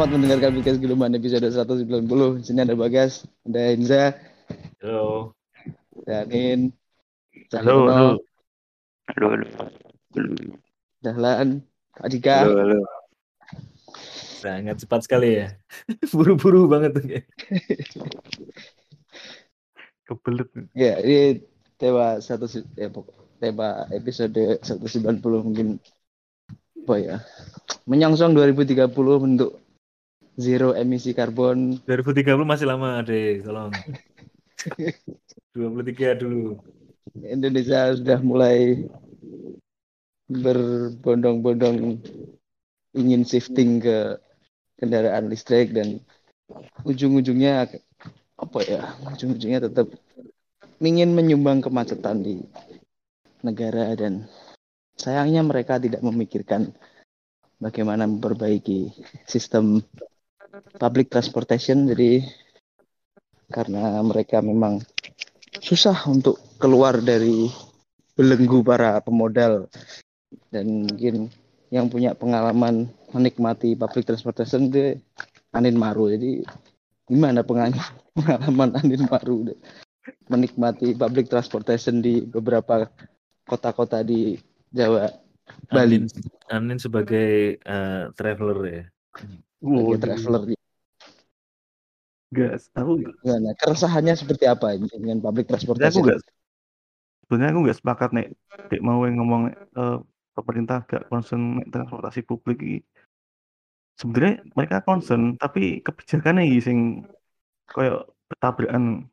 Selamat mendengarkan podcast Geluman episode 190. Di sini ada Bagas, ada Enza, Halo. dan In, Halo, halo. Halo, halo. Dahlan, Kak Dika. Halo, halo. Sangat cepat sekali ya. Buru-buru banget tuh kayak. Kebelet. Ya, ini tema satu eh, pokok- tema episode 190 mungkin apa ya? Menyongsong 2030 bentuk zero emisi karbon 2030 masih lama deh, tolong. 23 dulu. Indonesia sudah mulai berbondong-bondong ingin shifting ke kendaraan listrik dan ujung-ujungnya apa ya ujung-ujungnya tetap ingin menyumbang kemacetan di negara dan sayangnya mereka tidak memikirkan bagaimana memperbaiki sistem public transportation. Jadi karena mereka memang susah untuk keluar dari belenggu para pemodal dan mungkin yang punya pengalaman menikmati public transportation itu Anin Maru. Jadi gimana pengal- pengalaman Anin Maru menikmati public transportation di beberapa kota-kota di Jawa Bali. Anin, Anin sebagai eh, traveler ya. Sebagai traveler Enggak, aku enggak. gimana keresahannya seperti apa ini dengan public Sebenarnya aku transportation enggak. Sebenarnya aku enggak sepakat nek Dek mau yang ngomong eh, pemerintah gak concern nek transportasi publik iki. Sebenarnya mereka concern, tapi kebijakannya iki sing koyo bertabrakan.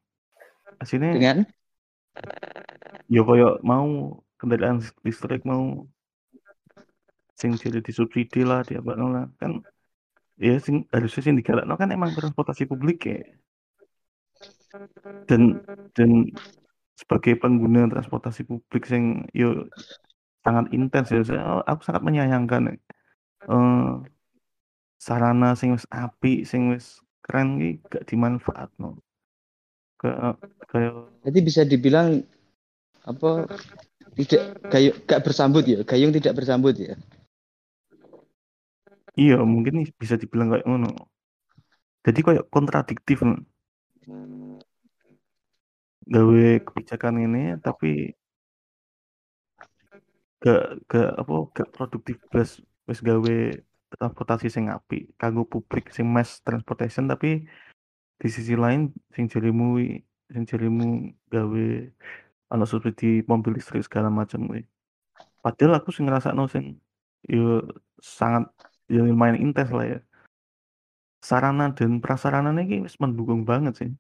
Aslinya dengan ya koyo mau kendaraan listrik mau sing jadi disubsidi lah di apa lah kan ya sing harusnya sing digalakno kan emang transportasi publik ya. Dan dan sebagai pengguna transportasi publik sing yo sangat intens ya saya- aku sangat menyayangkan eh sarana sing wis apik sing wis keren iki gak dimanfaatno. Kayak kayak jadi bisa dibilang apa tidak gayung gak bersambut ya gayung tidak bersambut ya Iya, mungkin bisa dibilang kayak ngono. Jadi kayak kontradiktif. no. Gawe kebijakan ini tapi gak gak apa gak produktif plus wis gawe transportasi sing apik kanggo publik sing mass transportation tapi di sisi lain sing jarimu wi- sing jarimu gawe ana subsidi mobil listrik segala macam kuwi. Padahal aku sing ngrasakno sing yo sangat ya lumayan intens lah ya. Sarana dan prasarana ini mendukung banget sih.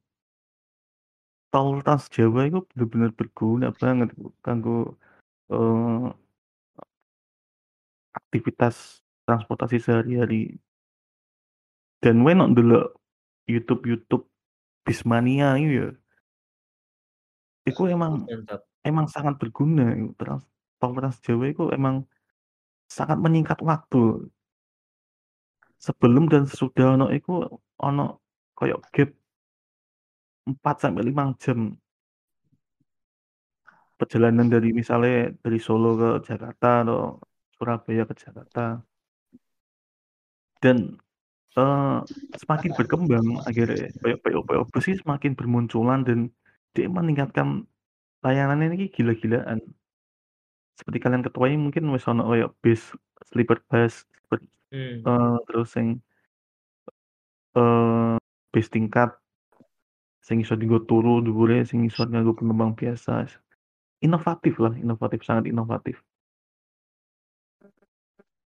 Tol Trans Jawa itu bener-bener berguna banget kanggo eh, aktivitas transportasi sehari-hari. Dan we nok ndelok YouTube YouTube Bismania itu ya. Iku emang emang sangat berguna. Trans Tol Trans Jawa itu emang sangat menyingkat waktu. Sebelum dan sesudah ono iku ono koyo gap 4 sampai 5 jam. Perjalanan dari misalnya dari Solo ke Jakarta atau Surabaya ke Jakarta. Dan eh, semakin berkembang akhirnya PO-PO bus sih semakin bermunculan dan dia meningkatkan layanan ini gila-gilaan. Seperti kalian ketuai mungkin wis ono kayak bis sleeper bus, eh, terus yang eh bis tingkat sing iso dienggo turu dhuwure sing iso nganggo penumpang biasa. Inovatif lah, inovatif sangat inovatif.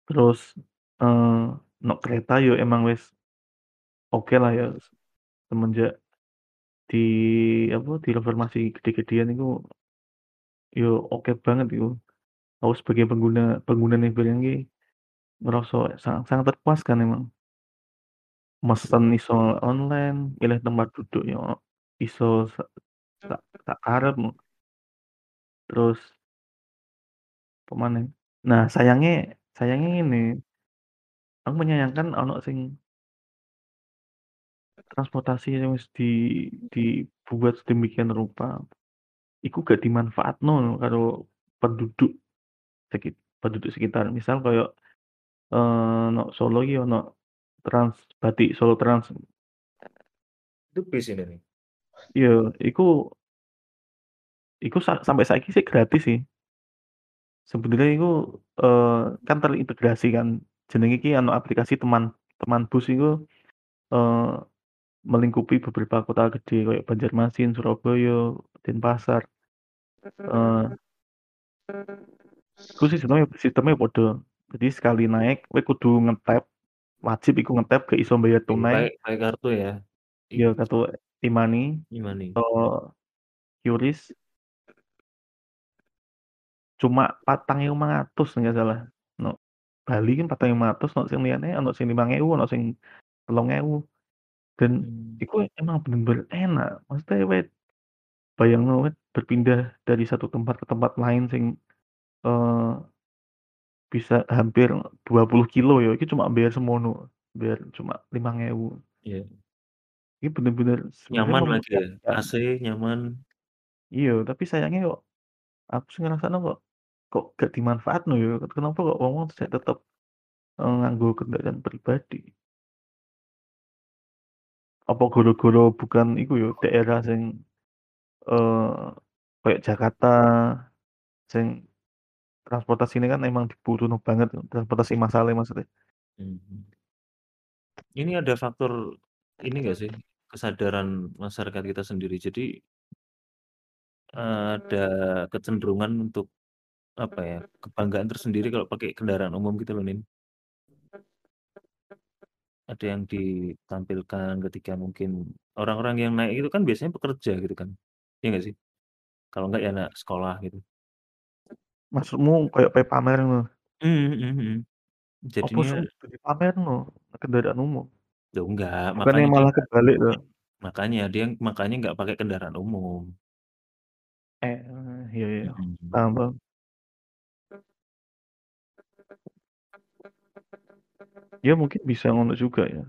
Terus eh nok kereta yo emang wis oke lah ya semenjak di apa di reformasi gede-gedean itu yo oke banget itu. Aku sebagai pengguna pengguna nih iki ngerasa sangat sangat terpuaskan emang. Mesen iso online, milih tempat duduk yo iso sak sak sak. Terus apa maneh? Nah, sayangnya sayangnya ini aku menyayangkan ono sing transportasi yang wis di dibuat sedemikian rupa iku gak dimanfaatno karo penduduk sekit penduduk sekitar. Misal koyo eh no Solo iki ono Trans Batik Solo Trans. Itu bis ini nih? Iya, iku iku sa sampai saiki sih gratis sih. Sebenarnya iku, eee, kan terintegrasi kan, jenenge iki anu aplikasi teman teman bus iku, eee, melingkupi beberapa kota gede kayak Banjarmasin, Surabaya, Denpasar. Eee Iku sistemnya sistemnya padha. Jadi sekali naik kowe kudu nge-tap, wajib iku nge-tap gak iso bayar pakai tunai. pakai kartu ya? Iya, Iya. kartu e-money E-money. atau QRIS. Cuma 4.500 nek gak salah. No Bali kan 4.500 ono sing liyane ono sing 5.000 ono sing 3.000 dan Mmm. iku emang bener-bener enak. Maksudnya kowe bayangno kowe berpindah dari satu tempat ke tempat lain sing, eee, bisa hampir 20 kilo ya, iki cuma bayar semono, bayar cuma 5.000. Iya. Ini bener-bener Nyaman lagi ya? memudahkan. AC nyaman. Iya, tapi sayangnya kok aku sih ngerasakno kok kok gak dimanfaatno ya, kenapa kok wong-wong sek tetep, eee, nganggo kendaraan pribadi. Apa gara-gara bukan iku ya, daerah sing, eee, kayak Jakarta sing transportasi ini kan emang dibutuhno banget, transportasi massal e maksudnya. Mhm. Ini ada faktor ini nggak sih, kesadaran masyarakat kita sendiri. Jadi ada kecenderungan untuk, apa ya, kebanggaan tersendiri kalau pakai kendaraan umum gitu loh, Nin. Ada yang ditampilkan ketika mungkin orang-orang yang naik itu kan biasanya pekerja gitu kan, iya nggak sih? Kalau enggak ya anak sekolah gitu. Maksudmu kayak pe pamer ngono? Mmm, mhm mhm. Apa Jadinya sih kendaraan umum? Loh enggak, Bukannya makanya dia malah kebalik toh? makanya dia makanya nggak pakai kendaraan umum. Eh, iya iya, Mhm. paham paham. Ya mungkin bisa ngono juga ya.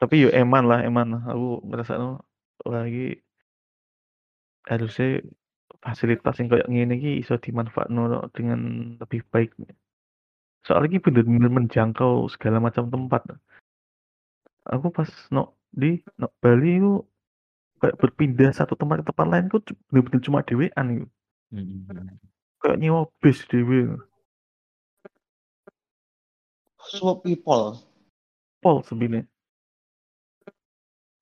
Tapi yo eman lah, eman lah, aku ngrasakno wah iki harusnya fasilitas yang kayak ngene iki iso dimanfaatno dengan lebih baik. Soalnya iki bener-bener menjangkau segala macam tempat. Aku pas nok di nok Bali itu kayak berpindah satu tempat ke tempat lain tuh bener-bener cuma dhewean iku. Mhm mhm. Kayak nyewa bis dhewe. Swap people. Pol sebenarnya.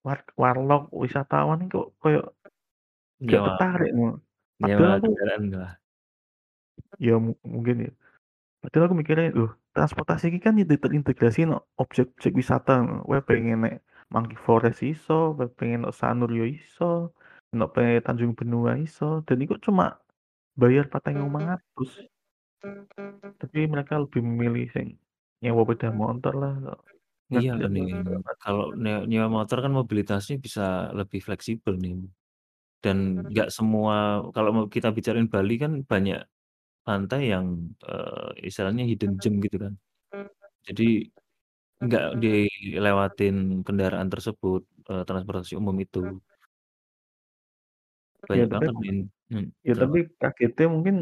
War warlock, wisatawan ini kok kayak gak Nyewa tertarik ngono. nyewa Padahal aku kendaraan lah. ya mu mungkin ya. Padahal aku mikirnya, loh transportasi ini kan ya terintegrasi no objek-objek wisata, kowe pengen nek Monkey Forest iso, kowe pengen nek Sanur yo iso, nek pengen Tanjung Benua iso, dan iku cuma bayar 4.500. Tapi mereka lebih memilih sing nyewa sepeda motor lah, Iya kan, aku Nin. Kalau nyewa motor kan mobilitasnya bisa lebih fleksibel, Nin. Dan nggak semua kalau mau kita bicarain Bali kan banyak pantai yang, eee, istilahnya hidden gem gitu kan. Jadi nggak dilewatin kendaraan tersebut, eee, transportasi umum itu. Ya Banyak tapi banget. Mhm, ya kenapa? tapi kagetnya mungkin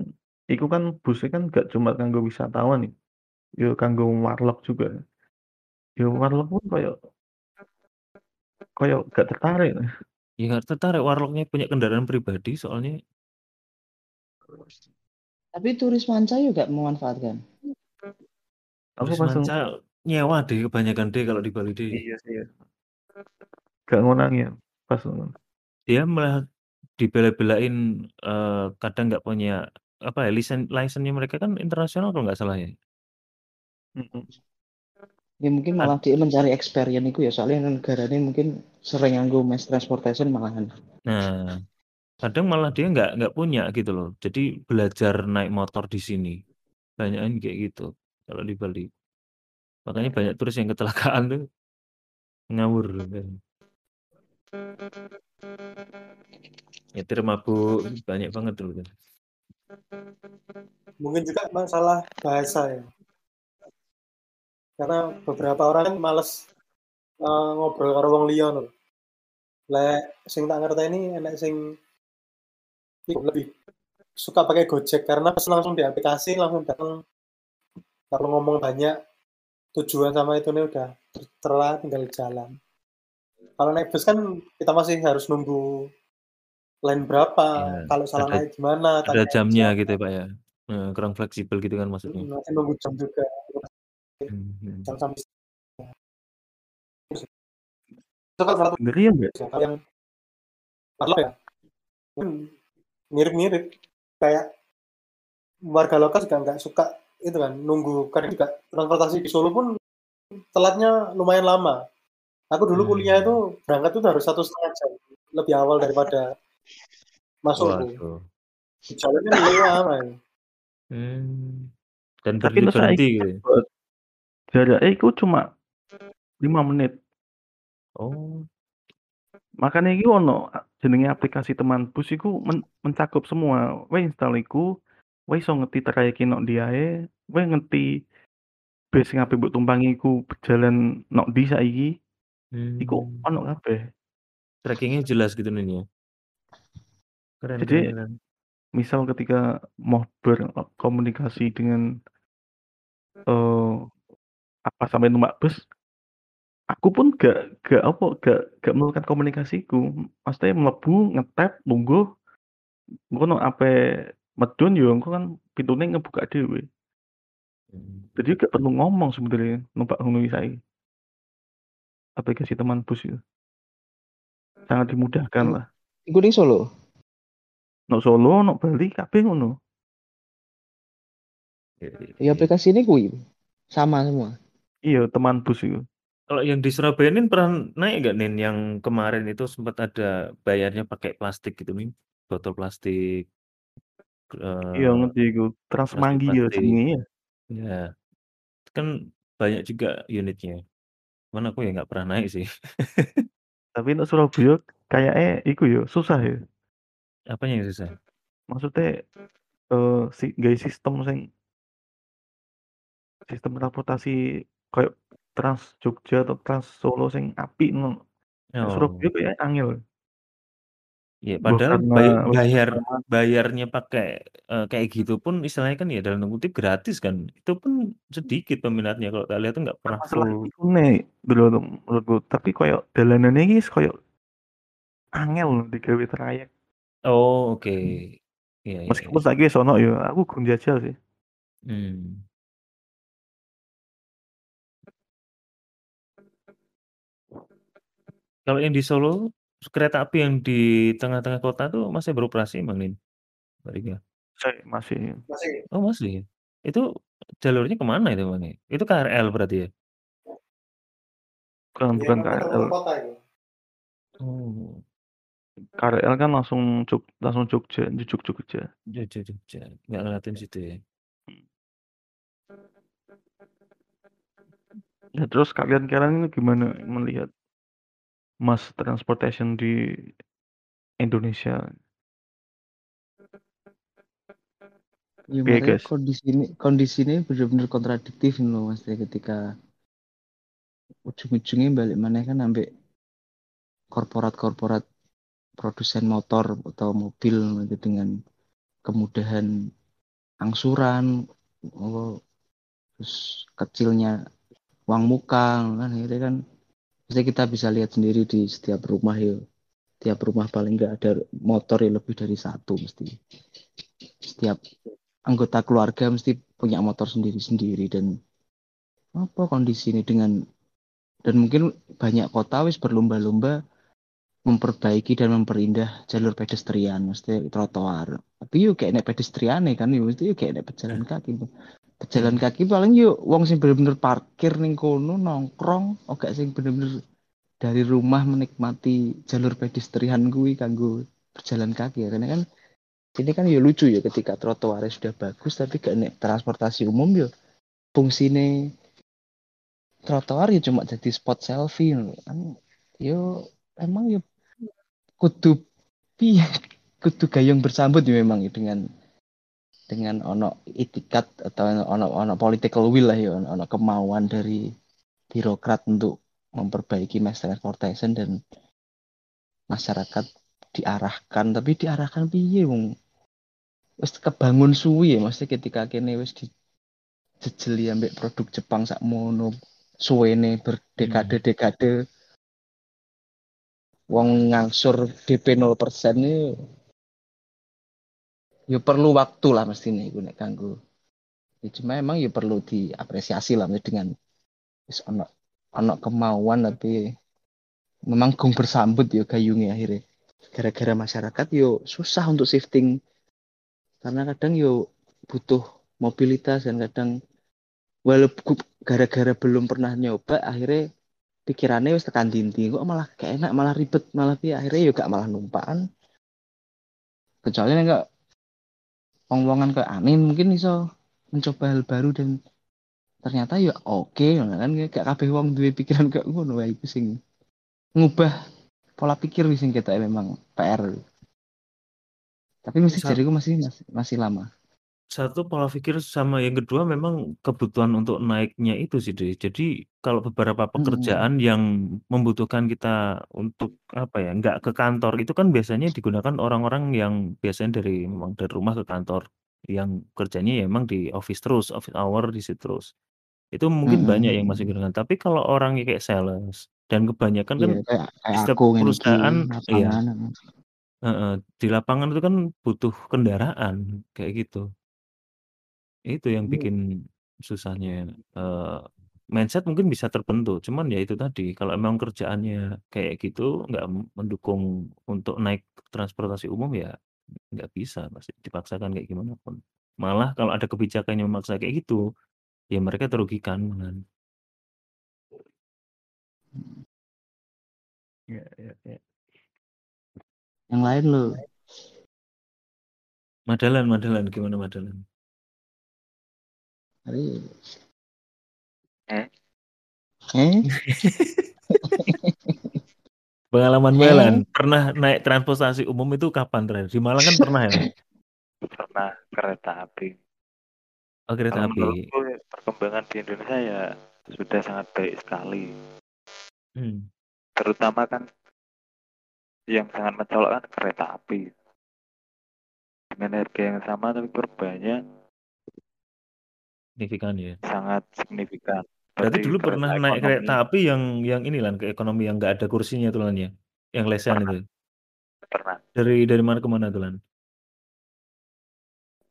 iku kan busnya kan gak cuma kanggo wisatawan ya, yo kanggo warlock juga. Ya warlock pun kayak kayak gak tertarik. Ya nggak tertarik warlock-nya punya kendaraan pribadi soalnya. Tapi turis manca juga memanfaatkan. Aku Turis langsung manca nyewa deh kebanyakan deh kalau di Bali deh. Iya sih ya. Gak ngonangin pas ngono. Dia malah dibela-belain, eee, kadang nggak punya apa ya, lisen license-nya mereka kan internasional kalau nggak salah ya. Mhm. Ya mungkin Ad malah dia mencari experience iku ya, soalnya negarane mungkin sering nganggo mass transportation malahan. Nah, kadang malah dia nggak nggak punya gitu loh. Jadi belajar naik motor di sini. Banyakan kayak gitu kalau di Bali. Makanya banyak turis yang kecelakaan tuh ngawur kan. Nyetir mabuk, banyak banget dulu kan. Mungkin juga masalah bahasa ya. Karena beberapa orang kan males, eee, ngobrol karo wong liya lho. Lek sing tak ngerteni enek sing iku lebih suka pakai Gojek karena pas langsung di aplikasi langsung datang kalau ngomong banyak tujuan sama itu nih udah terlah tinggal jalan kalau naik bus kan kita masih harus nunggu lain berapa Ya, kalau salah ada naik gimana ada jamnya gitu ya, Pak, ya? Heeh, kurang fleksibel gitu kan Hmm, maksudnya? nanti nunggu jam juga Mhm. jam sampai itu kan salah satu Ngeri ya hal yang apa ya kan mirip-mirip kayak warga lokal juga nggak suka itu kan nunggu kadang juga transportasi di Solo pun telatnya lumayan lama aku dulu kuliah itu Hmm. berangkat itu harus satu setengah jam lebih awal daripada masukku Waduh. jalannya lama ya. Mmm, dan Tapi berhenti berhenti gitu ya? Jaraknya iku cuma 5 menit. Oh. Makanya iki ono jenenge aplikasi teman bus iku men mencakup semua. Kowe install iku, kowe iso ngerti trayeke nok ndi ae, kowe ngerti bis sing ape mbok tumpangi iku berjalan nok ndi saiki. Iku Mmm. ono kabeh. Trackingnya jelas gitu Nin ya? Keren Jadi, keren. misal ketika mau berkomunikasi dengan eee, apa sampai numpak bus, aku pun gak gak apa, gak gak melakukan komunikasiku. Maksudnya mlebu, nge-tap, lungguh, engko nek ape medun yo engko kan pintune ngebuka dhewe. Mhm. Jadi gak perlu ngomong sebenarnya numpak ngono iki saiki. Aplikasi teman bus itu. Sangat dimudahkan lah. iku ning Solo? Nok Solo, nok Bali kabeh ngono. Ya aplikasi ini kuwi sama semua? Iya, teman bus iku. Kalau yang di Surabaya Nin pernah naik nggak Nin yang kemarin itu sempat ada bayarnya pakai plastik gitu Nin? Botol plastik Iya eee, ngerti iku. Transmanggi ya plastik-plastik. jenenge ya? Iya. Kan banyak juga unitnya. Cuman aku ya nggak pernah naik sih. Tapi nek Surabaya kayake iku ya susah ya? Apanya yang susah? Maksudnya, eee, si gawe sistem sing sistem transportasi kayak Trans Jogja atau Trans Solo sing apik ngono. Nek Surabaya Oh. kayaknya angel. Mbah padahal karena bay wis bayar bayarnya pakai, eee, kayak gitu pun istilahnya kan ya dalam tanda kutip "gratis" kan. Itu pun sedikit peminatnya kalau tak lihat tuh nggak pernah masalah full. ikune menurut menurutku, tapi koyo dalanane iki wis koyo angel digawe trayek. Oh, oke. Iya iya Meskipun iya. saiki wis ya, aku njajal sih. Mmm. Kalau yang di Solo, kereta api yang di tengah-tengah kota tuh masih beroperasi emang Nin? Mbak Rika? Masih masih. Oh masih? Itu jalurnya ke mana itu emangnya? Itu KRL berarti ya? Bukan Iya bukan kan KRL. antar kota itu. Oh. KRL kan langsung Jog langsung Jogja, njujuk Jogja. Jogja Jogja, nggak ngelewatin situ ya? Ya terus kalian-kalian ini gimana melihat mass transportation di Indonesia? Ya guys? kondisi ini kondisi ini bener-bener kontradiktif loh Mas ya ketika ujung-ujungnya balik mana kan ambek korporat-korporat produsen motor atau mobil gitu dengan kemudahan angsuran, oh, terus kecilnya uang muka kan akhirnya kan pasti kita bisa lihat sendiri di setiap rumah ya. Tiap rumah paling nggak ada motor yang lebih dari satu mesti. Setiap anggota keluarga mesti punya motor sendiri-sendiri dan apa kondisi ini dengan dan mungkin banyak kota wis berlomba-lomba memperbaiki dan memperindah jalur pedestrian mesti trotoar. Tapi yuk kayak nek pedestrian kan yuk mesti yuk kayak nek pejalan kaki pejalan kaki paling yuk wong sing bener-bener parkir ning kono nongkrong oke sing bener-bener dari rumah menikmati jalur pedestrian gue kanggo berjalan kaki ya. Karena kan ini kan ya lucu ya ketika trotoarnya sudah bagus tapi gak nek transportasi umum ya fungsinya trotoar ya cuma jadi spot selfie kan yo emang ya kudu piye kudu gayung bersambut ya memang ya dengan dengan ono itikat atau ono ono political will lah ya ono, ono kemauan dari birokrat untuk memperbaiki mass transportation dan masyarakat diarahkan. Tapi diarahkan piye wong wis kebangun suwi ya maksudnya ketika kene wis di jejeli ambek produk Jepang sakmono suwene berdekade-dekade wong ngangsur DP 0% ini ya perlu waktu lah mesti nih gue kanggo ya, cuma emang ya perlu diapresiasi lah dengan wis ono ono kemauan tapi memang gong bersambut ya gayungnya akhirnya. Gara-gara masyarakat yo susah untuk shifting. Karena kadang yo butuh mobilitas dan kadang walaupun gara-gara belum pernah nyoba akhirnya pikirannya wis tekan dinti kok malah kayak enak malah ribet malah pi akhirnya juga malah numpaan kecuali enggak ongwongan kayak aneh mungkin bisa mencoba hal baru dan ternyata ya oke okay, kan kayak kabeh wong duwe pikiran kayak ngono wae iku sing ngubah pola pikir sing kita memang PR tapi mesti jadiku masih masih masih lama satu pola pikir sama yang kedua memang kebutuhan untuk naiknya itu sih deh. Jadi kalau beberapa pekerjaan yang membutuhkan kita untuk apa ya, nggak ke kantor itu kan biasanya digunakan orang-orang yang biasanya dari memang dari rumah ke kantor, yang kerjanya ya memang di office terus, office hour di situ terus. Itu mungkin banyak yang masih gunakan. Tapi kalau orang kayak sales dan kebanyakan kan Iya, kayak kayak setiap aku ngene iki perusahaan iya. lapangan Heeh, di lapangan itu kan butuh kendaraan kayak gitu. Itu yang Iya. bikin susahnya, eee, mindset mungkin bisa terbentuk, cuman ya itu tadi, kalau emang kerjaannya kayak gitu, nggak mendukung untuk naik transportasi umum, ya nggak bisa pasti, dipaksakan kayak gimana pun. Malah kalau ada kebijakan yang memaksa kayak gitu, ya mereka terugikan malahan. Iya iya iya. Yang lain loh. Madalan Madalan, gimana Madalan? Hari Eh? Eh? Pengalaman Eh? Malan, pernah naik transportasi umum itu kapan terakhir? Di Malang kan pernah ya? Pernah kereta api. Oh, kereta Kalau api. menurutku perkembangan di Indonesia ya sudah sangat baik sekali. Hmm. Terutama kan yang sangat mencolok kan kereta api. Dengan harga yang sama tapi perubahannya Signifikan ya? sangat signifikan. Berarti dulu pernah naik ekonomi. kereta api yang yang ini Lan, ke ekonomi yang nggak ada kursinya tuh Lan ya? Yang lesehan Pernah. itu? Pernah. Dari dari mana ke mana tuh Lan?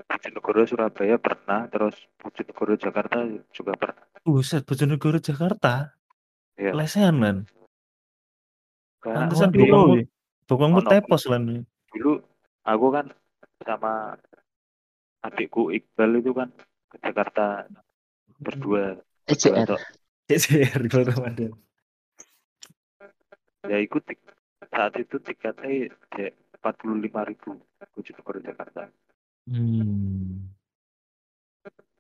Bojonegoro Surabaya pernah, terus Bojonegoro Jakarta juga pernah. Buset, Bojonegoro Jakarta? Iya. Lesehan Lan? Pantesan bokongmu bokongmu Ono. tepos Lan. dulu aku kan sama adikku Iqbal itu kan ke Jakarta berdua. ECR. CCR di bulan Ramadan. Ya ikut saat itu tiketnya empat puluh lima ribu Bojonegoro Jakarta. Hmm.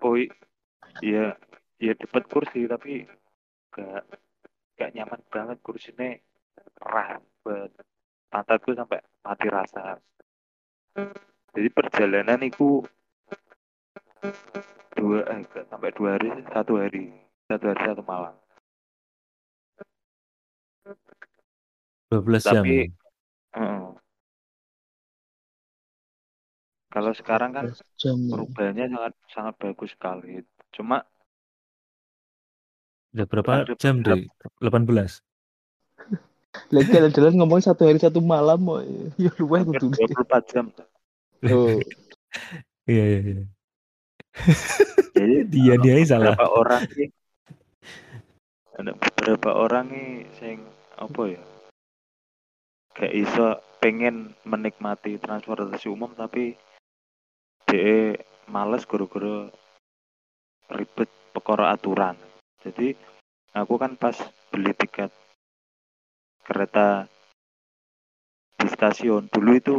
Oh iya, ya dapat kursi tapi gak gak nyaman banget kursinya kerah banget. Pantatku sampai mati rasa. Jadi perjalanan itu dua eh, sampai dua hari satu hari satu hari satu malam 12 jam. tapi heeh. kalau sekarang kan Jam. perubahannya sangat sangat bagus sekali cuma Udah berapa ada jam deh? 18. Lagi jalan-jalan ngomong satu hari satu malam mau ya hampir kudu. 24 jam Oh, Iya iya iya. Jadi Dia dia salah. beberapa orang sih ada beberapa orang nih sing apa ya gak iso pengen menikmati transportasi umum tapi dia males guru-guru ribet perkara aturan jadi aku kan pas beli tiket kereta di stasiun dulu itu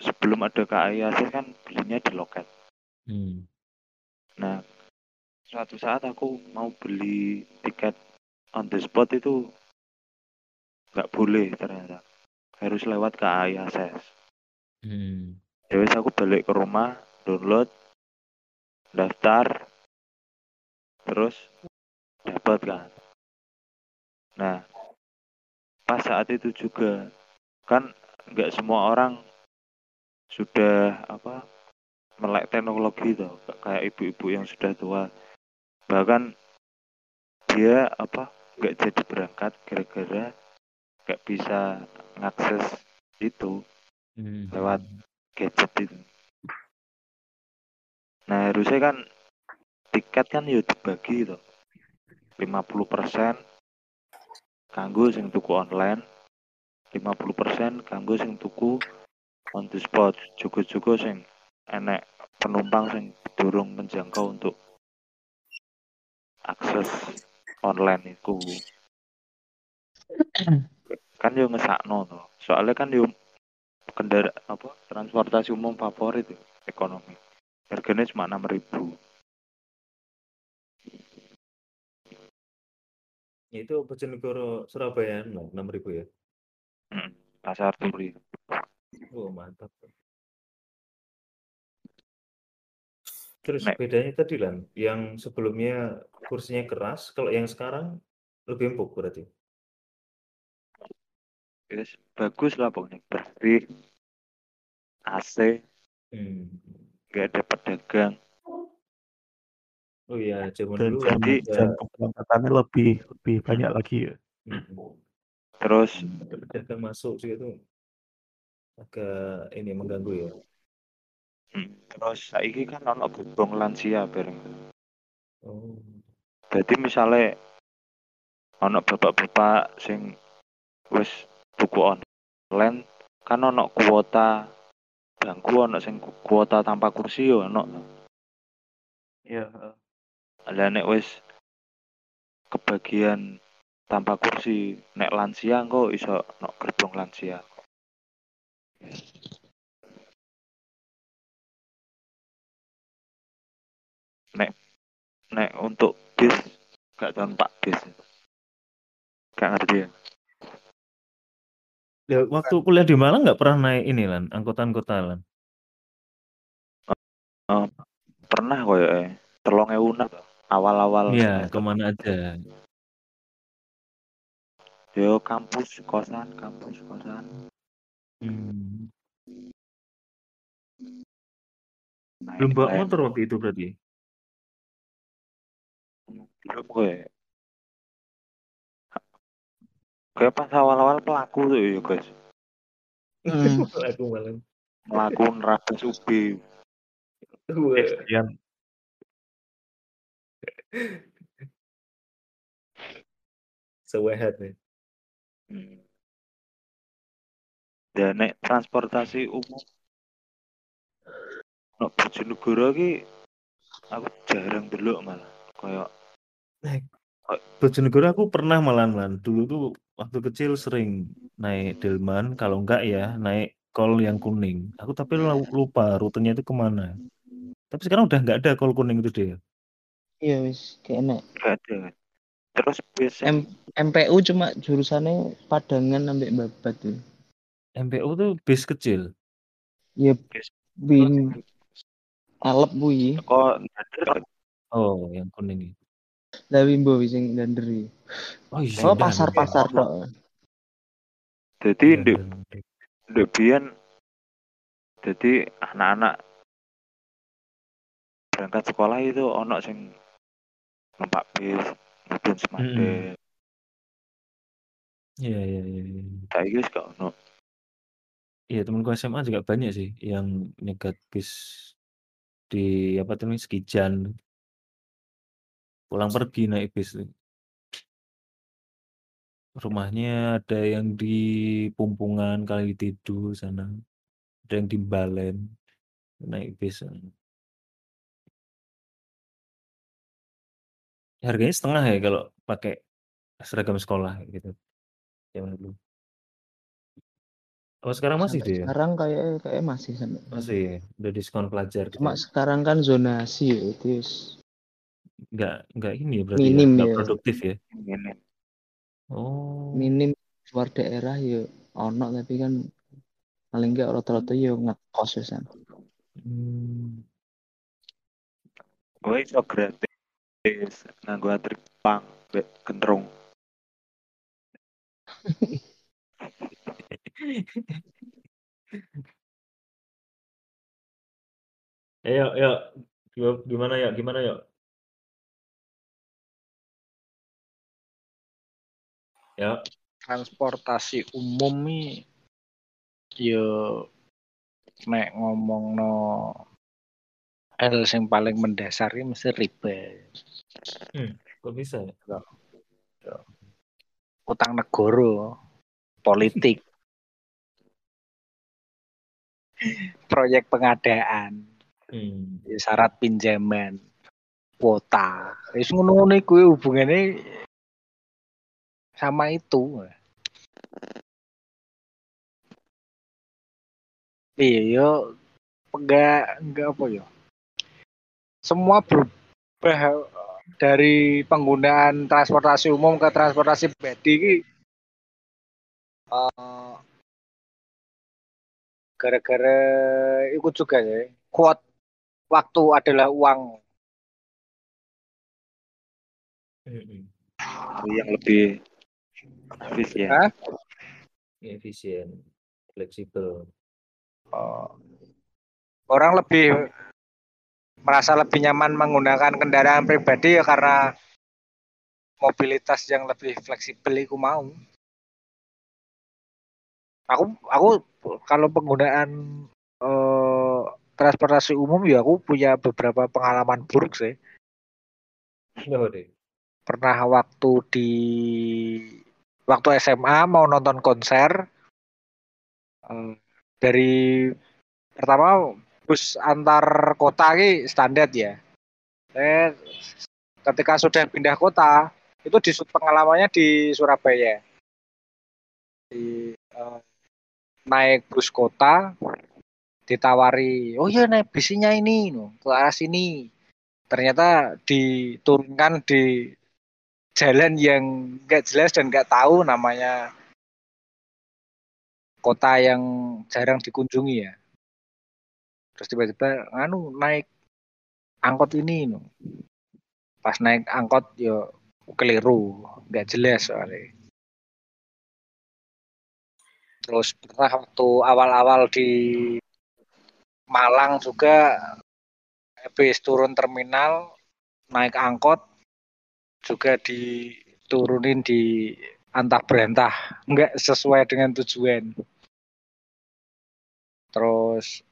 sebelum ada KAI Akses kan belinya di loket Hmm. Nah, suatu saat aku mau beli tiket on the spot itu nggak boleh ternyata. Harus lewat KAI Akses. Hmm. Ya wes aku balik ke rumah, download, daftar, terus dapat kan. Nah, pas saat itu juga kan nggak semua orang sudah apa melek teknologi tuh kayak ibu-ibu yang sudah tua. Bahkan dia apa nggak jadi berangkat gara-gara nggak bisa ngakses itu Hmm. lewat gadget itu nah harusnya kan tiket kan ya dibagi gitu 50% kanggo sing tuku online 50% kanggo sing tuku on the spot. Juga-juga sing enek penumpang sing durung menjangkau untuk akses online itu kan yo ngesakno to. Soalnya kan yo kendara apa transportasi umum favorit yo, ekonomi. Harganya cuma enam ribu. Ya, itu Bojonegoro Surabaya enam ribu ya. pasar turi. Oh mantap. Terus Nek. bedanya tadi lan, yang sebelumnya kursinya keras, kalau yang sekarang lebih empuk berarti. Yes, bagus lah pokoknya bersih AC Hmm. nggak ada pedagang Oh iya, zaman Dan dulu jam, Jadi- ada jam keberangkatannya lebih lebih banyak lagi ya. Hmm. terus ada pedagang masuk sih itu agak ini mengganggu ya. Hmm, terus saiki kan ono gerbong lansia bareng Oh. jadi misalnya ono bapak-bapak sing wis tuku online kan ono kuota bangku ono sing ku- kuota tanpa kursi yo ono Iya. lah nek wis kebagian tanpa kursi nek lansia engko iso ono gerbong lansia nek nek untuk bis gak tanpa bis gak ngerti ya Ya, waktu kuliah di Malang nggak pernah naik ini lan, angkutan kota lan. pernah koyo eh telung ewu awal-awal Iya, ke mana aja. yo kampus kosan kampus kosan Hmm. naik Belum bawa naik. motor waktu itu berarti. Belum gue kayak pas awal-awal pelaku tuh ya guys Hmm. Aku malam. melaku nerabas ubi Sekian Sewehat nih. Hmm. Dan nek transportasi umum nek Bojonegoro ki aku jarang delok malah kayak Bojonegoro aku pernah malah lan. Dulu tuh waktu kecil sering naik delman, kalau enggak ya naik kol yang kuning. Aku tapi lu- lupa rutenya itu ke mana. Tapi sekarang udah nggak ada kol kuning itu deh. Iya wis kayak enak. gak ada. Terus biasanya M MPU cuma jurusannya Padangan sampai Babat tuh. MPO tuh bis kecil. Ya Bis. bin alep kok ada Oh, yang kuning itu. Lah wimbo wis sing ndanderi. Oh, iya. Oh pasar-pasar tok. jadi dan- ndek ndek biyen jadi anak-anak berangkat sekolah itu ono sing numpak bis mudun semade Iya, iya, iya. iya. saiki wis gak ono Iya, temenku SMA juga banyak sih yang nyegat bis di apa tuh namanya Sekijan. Pulang pergi naik bis. Rumahnya ada yang di Pumpungan, Kali Tidu sana. Ada yang di Balen. Naik bis. Harganya setengah ya kalau pakai seragam sekolah gitu. Zaman dulu. Oh, sekarang masih Sampai deh ya? Sekarang kayak kayak masih sampai. Masih ya? Udah diskon pelajar gitu. Cuma ya? sekarang kan zonasi ya itu wis Nggak nggak ini ya berarti ya? Minim Nggak ya. produktif ya? ini Oh. minim luar daerah ya ono tapi kan paling enggak rata-rata ya ngekos wisan. Hmm. gue iso gratis nganggo antri pang mbek kentrung Ayo, ayo. Gimana ya? Gimana ya? Ya. transportasi umum nih yo nek ngomongno hal sing paling mendasar iki mesti ribet Kok bisa ya? utang negara politik proyek pengadaan Hmm. ya, syarat pinjaman kuota wis ngono-ngono iku hubungannya sama itu. Iya yo enggak enggak apa ya semua berubah dari penggunaan transportasi umum ke transportasi pribadi ini eh, gara-gara ikut juga ya quote waktu adalah uang. Yang lebih efisien. Hah? Efisien, fleksibel. Eh, orang lebih merasa lebih nyaman menggunakan kendaraan pribadi ya karena mobilitas yang lebih fleksibel itu mau. Aku aku kalau penggunaan eh, transportasi umum ya aku punya beberapa pengalaman buruk sih. Oh, deh. Pernah waktu di waktu SMA mau nonton konser eh, dari pertama bus antar kota ini standar ya. Eh, ketika sudah pindah kota itu di pengalamannya di Surabaya. Di eh, naik bus kota ditawari, oh iya naik bisnya ini, ke arah sini. Ternyata diturunkan di jalan yang nggak jelas dan nggak tahu namanya kota yang jarang dikunjungi ya. Terus tiba-tiba anu naik angkot ini no. Pas naik angkot yo keliru, nggak jelas soalnya. Terus pernah waktu awal-awal di Malang juga habis turun terminal naik angkot juga diturunin di antah berantah. Nggak sesuai dengan tujuan. Terus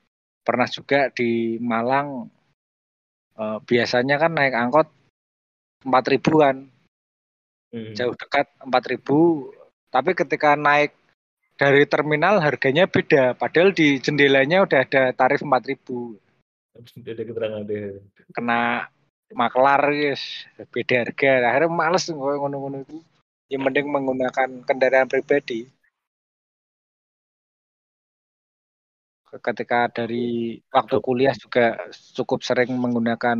pernah juga di Malang eh, biasanya kan naik angkot empat ribuan. Mm. jauh dekat empat ribu. Tapi ketika naik dari terminal harganya beda. Padahal di jendelanya udah ada tarif empat ribu. Kena maklar guys beda harga akhirnya males ngono ngono itu yang mending menggunakan kendaraan pribadi ketika dari waktu kuliah juga cukup sering menggunakan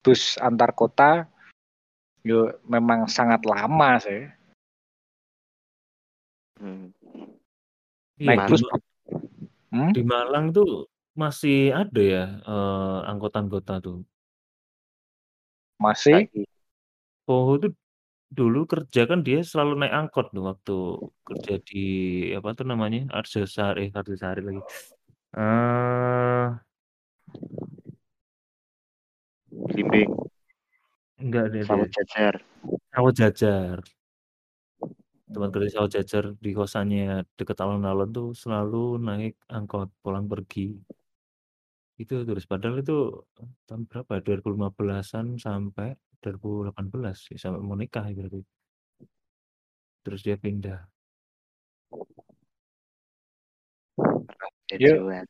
bus antar kota yo memang sangat lama sih Hmm. Naik di, bus hmm? di Malang tuh masih ada ya eh, angkutan kota tuh. Masih. Oh itu dulu kerja kan dia selalu naik angkot tuh waktu kerja di apa tuh namanya Arjosari, eh Arjosari lagi. Eh Blimbing, enggak deh, sawah jajar. Sawah Jajar. Teman kerja Sawah Jajar di kosannya deket alun-alun tuh selalu naik angkot pulang pergi. Itu terus padahal itu tahun berapa? 2015-an sampai 2018 ya, sampai mau nikah ya berarti. Terus dia pindah. Iya. Jajuan.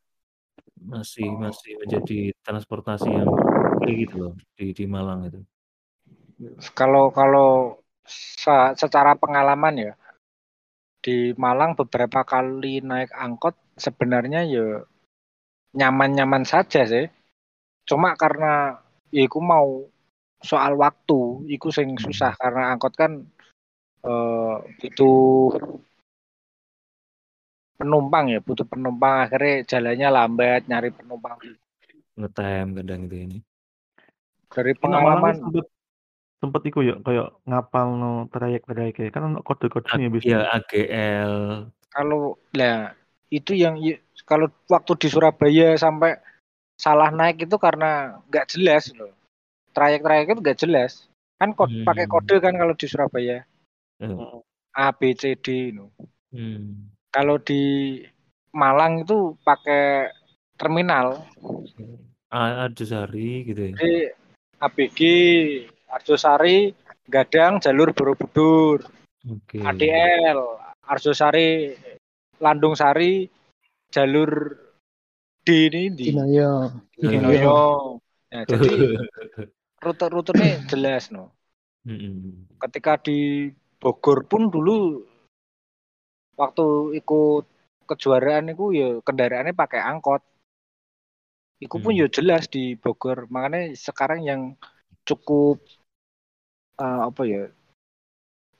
Masih masih menjadi transportasi yang oke gitu loh di di Malang itu. kalau kalau secara pengalaman ya di Malang beberapa kali naik angkot sebenarnya ya nyaman-nyaman saja sih. Cuma karena ya iku mau soal waktu iku sing susah. Karena angkot kan eh, butuh penumpang ya butuh penumpang. Akhirnya jalannya lambat nyari penumpang. Ngetem kadang itu ini. dari pengalaman sempet sempet iku ya kayak ngapal no trayek-trayek kan ono kode-kodenya A- bisa. Ya AGL kalau lah itu yang kalau waktu di Surabaya sampai salah naik itu karena nggak jelas loh trayek-trayek itu nggak jelas kan kod, pakai Hmm. kode kan kalau di Surabaya eh, A B C D no. Hmm. Kalau di Malang itu pakai terminal. A Arjosari gitu ya. Jadi ABG Arjosari Gadang jalur Borobudur. Oke. ADL Arjosari Landung Sari jalur D ini di Cinayo. Dinoyo. Nah, jadi rute-rutenya jelas no. Ketika di Bogor pun dulu waktu ikut kejuaraan itu ya kendaraannya pakai angkot. Iku pun Hmm. ya jelas di Bogor. Makanya sekarang yang cukup eh, apa ya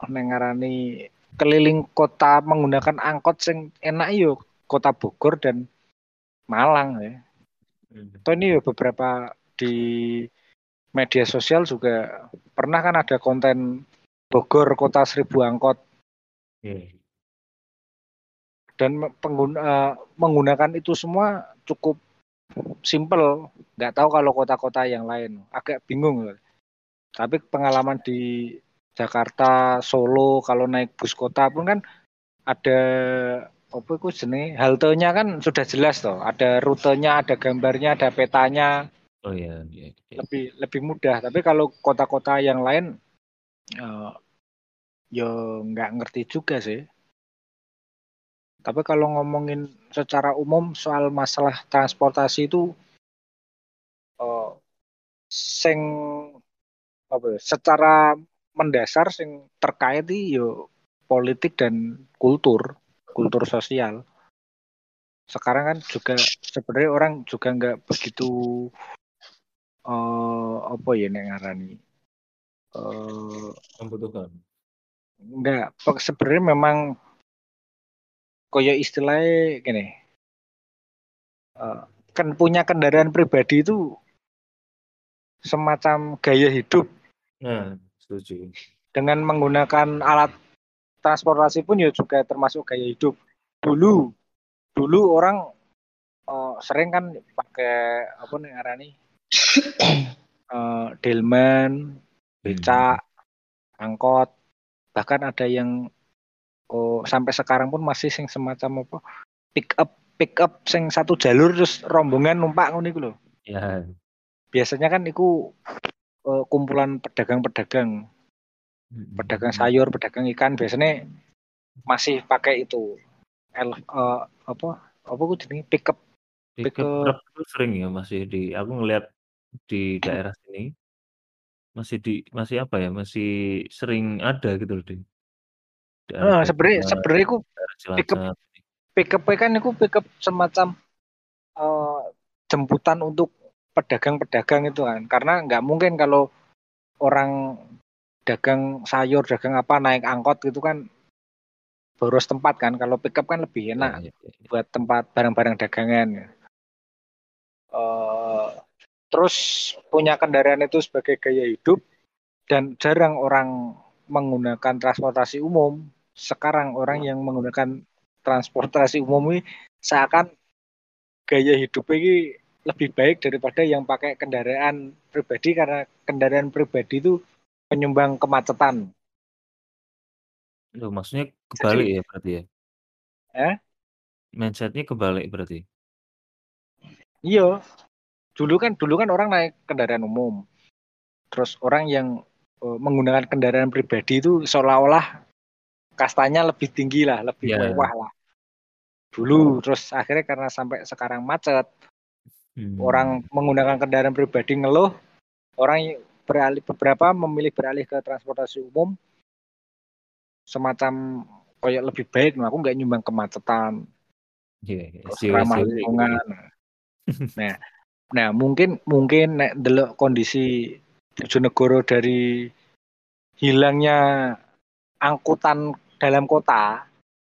nengarani keliling kota menggunakan angkot sing enak yo kota Bogor dan Malang ya. Hmm. Ini ya beberapa di media sosial juga pernah kan ada konten Bogor kota seribu angkot Iya. dan pengguna, eh, menggunakan itu semua cukup simple. Nggak tahu kalau kota-kota yang lain agak bingung. Tapi pengalaman di Jakarta, Solo kalau naik bus kota pun kan ada apa itu jenenge haltenya kan sudah jelas toh. Ada rutenya, ada gambarnya, ada petanya. Oh iya, iya, iya. lebih lebih mudah. Tapi kalau kota-kota yang lain, eh, ya nggak ngerti juga sih. Tapi kalau ngomongin secara umum soal masalah transportasi itu, eh, sing apa ya, secara mendasar sing terkait itu ya politik dan kultur, kultur sosial. Sekarang kan juga sebenarnya orang juga nggak begitu eh apa ya nek ngarani eh Membutuhkan. enggak sebenarnya memang koyo istilahnya gini eh, kan punya kendaraan pribadi itu semacam gaya hidup Nah, setuju. dengan menggunakan alat transportasi pun ya juga termasuk gaya hidup. Dulu dulu orang eh, sering kan pakai apa nih ngarani eh, delman becak angkot. Bahkan ada yang oh, sampai sekarang pun masih sing semacam apa pick up pick up sing satu jalur terus rombongan numpak ngono iku lho. Ya, biasanya kan itu eh, kumpulan pedagang-pedagang pedagang sayur pedagang ikan biasanya masih pakai itu El, eh, apa apa gue up Pickup Pickup. itu sering ya masih di aku ngelihat di daerah sini masih di masih apa ya masih sering ada gitu loh di daerah sebenarnya sebenarnya daerah pickup. Cilacap. pick up kan itu pick up semacam eh, jemputan untuk pedagang-pedagang itu kan karena nggak mungkin kalau orang dagang sayur dagang apa naik angkot gitu kan boros tempat kan kalau pick up kan lebih enak Ya, ya, ya, ya. buat tempat barang-barang dagangan ya. Eh, terus punya kendaraan itu sebagai gaya hidup dan jarang orang menggunakan transportasi umum sekarang orang yang menggunakan transportasi umum ini seakan gaya hidup ini lebih baik daripada yang pakai kendaraan pribadi karena kendaraan pribadi itu penyumbang kemacetan Loh, maksudnya kebalik ya berarti ya Eh? mindsetnya kebalik berarti Iya. Dulu kan dulu kan orang naik kendaraan umum. Terus orang yang eh, menggunakan kendaraan pribadi itu seolah-olah kastanya lebih tinggi lah, lebih Ya. mewah lah. Dulu terus akhirnya karena sampai sekarang macet, Hmm. orang menggunakan kendaraan pribadi ngeluh, orang beralih beberapa memilih beralih ke transportasi umum. Semacam kayak lebih baik, nah, aku nggak nyumbang kemacetan, Iya, iya, terus SJW, ramah lingkungan. Nah, nah mungkin mungkin nek delok kondisi Bojonegoro dari hilangnya angkutan dalam kota,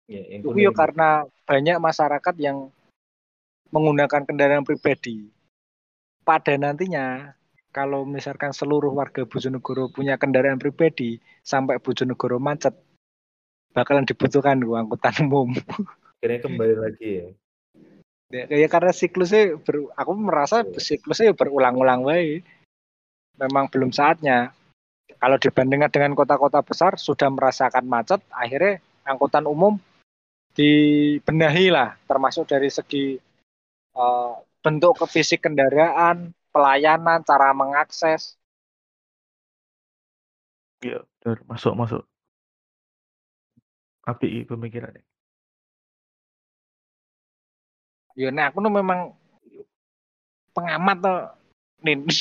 Ya, itu ya karena banyak masyarakat yang menggunakan kendaraan pribadi. Pada nantinya kalau misalkan seluruh warga Bojonegoro punya kendaraan pribadi sampai Bojonegoro macet, bakalan dibutuhkan angkutan umum. Akhirnya kembali lagi ya Ya, ya karena siklusnya ber- aku merasa Iya. siklusnya berulang-ulang wae. Memang belum saatnya. kalau dibandingkan dengan kota-kota besar sudah merasakan macet, akhirnya angkutan umum dibenahi lah, termasuk dari segi uh, bentuk ke fisik kendaraan, pelayanan, cara mengakses. Iya, benar. Masuk, masuk. Api pemikirannya. Ya, nah aku tuh memang pengamat tuh. Nin.